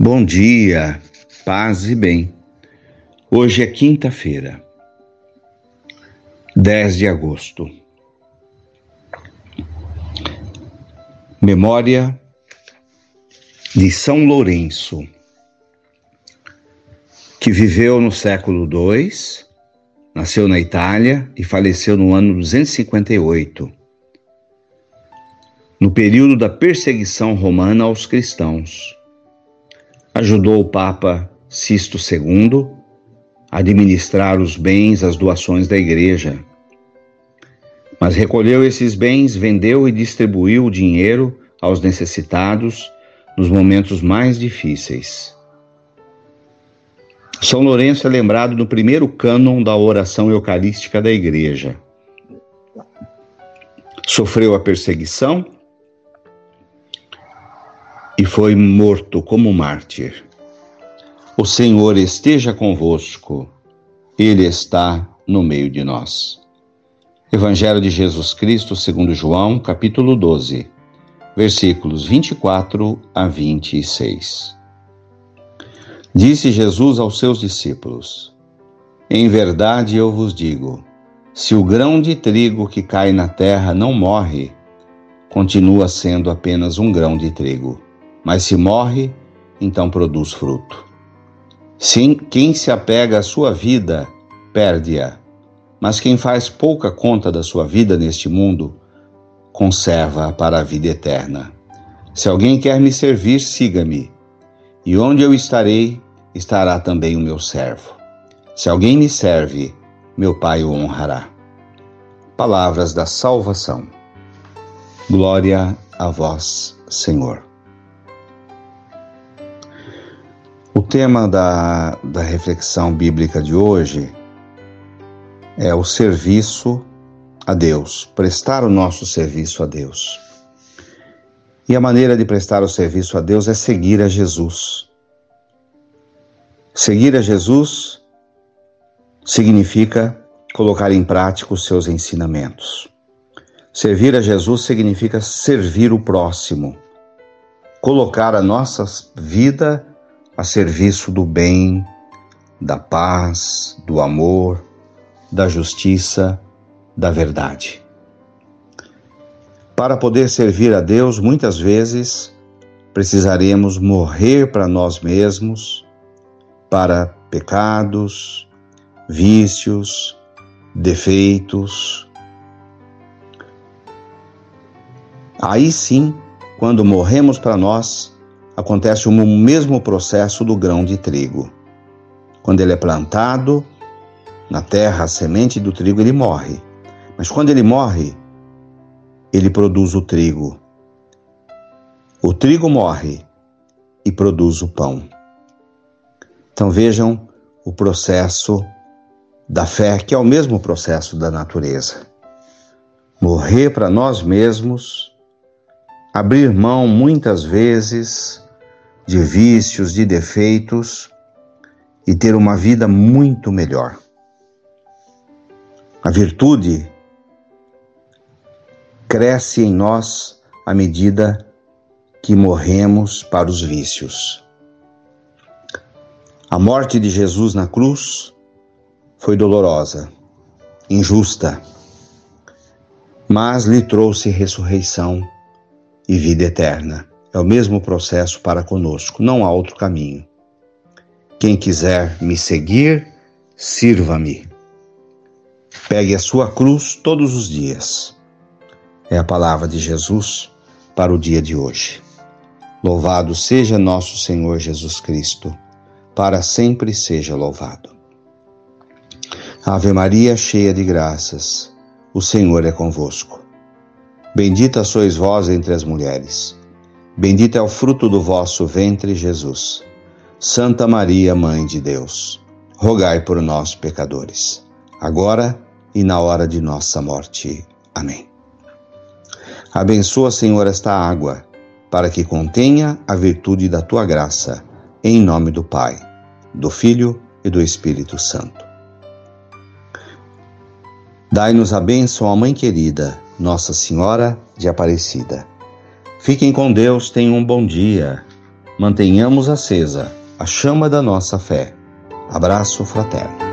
Bom dia, paz e bem. Hoje é quinta-feira, 10 de agosto. Memória de São Lourenço, que viveu no século II, nasceu na Itália e faleceu no ano 258, no período da perseguição romana aos cristãos ajudou o Papa Sisto II a administrar os bens, as doações da igreja. Mas recolheu esses bens, vendeu e distribuiu o dinheiro aos necessitados nos momentos mais difíceis. São Lourenço é lembrado no primeiro cânon da oração eucarística da igreja. Sofreu a perseguição e foi morto como mártir. O Senhor esteja convosco, Ele está no meio de nós. Evangelho de Jesus Cristo, segundo João, capítulo 12, versículos 24 a 26. Disse Jesus aos seus discípulos: Em verdade eu vos digo, se o grão de trigo que cai na terra não morre, continua sendo apenas um grão de trigo mas se morre, então produz fruto. Sim, quem se apega à sua vida, perde-a. Mas quem faz pouca conta da sua vida neste mundo, conserva-a para a vida eterna. Se alguém quer me servir, siga-me. E onde eu estarei, estará também o meu servo. Se alguém me serve, meu Pai o honrará. Palavras da salvação. Glória a vós, Senhor. Tema da, da reflexão bíblica de hoje é o serviço a Deus, prestar o nosso serviço a Deus. E a maneira de prestar o serviço a Deus é seguir a Jesus. Seguir a Jesus significa colocar em prática os seus ensinamentos. Servir a Jesus significa servir o próximo, colocar a nossa vida a serviço do bem, da paz, do amor, da justiça, da verdade. Para poder servir a Deus, muitas vezes precisaremos morrer para nós mesmos, para pecados, vícios, defeitos. Aí sim, quando morremos para nós, acontece o mesmo processo do grão de trigo. Quando ele é plantado na terra, a semente do trigo, ele morre. Mas quando ele morre, ele produz o trigo. O trigo morre e produz o pão. Então vejam o processo da fé, que é o mesmo processo da natureza. Morrer para nós mesmos, abrir mão muitas vezes de vícios, de defeitos e ter uma vida muito melhor. A virtude cresce em nós à medida que morremos para os vícios. A morte de Jesus na cruz foi dolorosa, injusta, mas lhe trouxe ressurreição e vida eterna. É o mesmo processo para conosco, não há outro caminho. Quem quiser me seguir, sirva-me. Pegue a sua cruz todos os dias. É a palavra de Jesus para o dia de hoje. Louvado seja nosso Senhor Jesus Cristo, para sempre seja louvado. Ave Maria, cheia de graças, o Senhor é convosco. Bendita sois vós entre as mulheres Bendito é o fruto do vosso ventre, Jesus. Santa Maria, Mãe de Deus, rogai por nós, pecadores, agora e na hora de nossa morte. Amém. Abençoa, Senhor, esta água, para que contenha a virtude da tua graça, em nome do Pai, do Filho e do Espírito Santo. Dai-nos a bênção, a Mãe querida, Nossa Senhora de Aparecida. Fiquem com Deus, tenham um bom dia. mantenhamos acesa a chama da nossa fé. Abraço fraterno.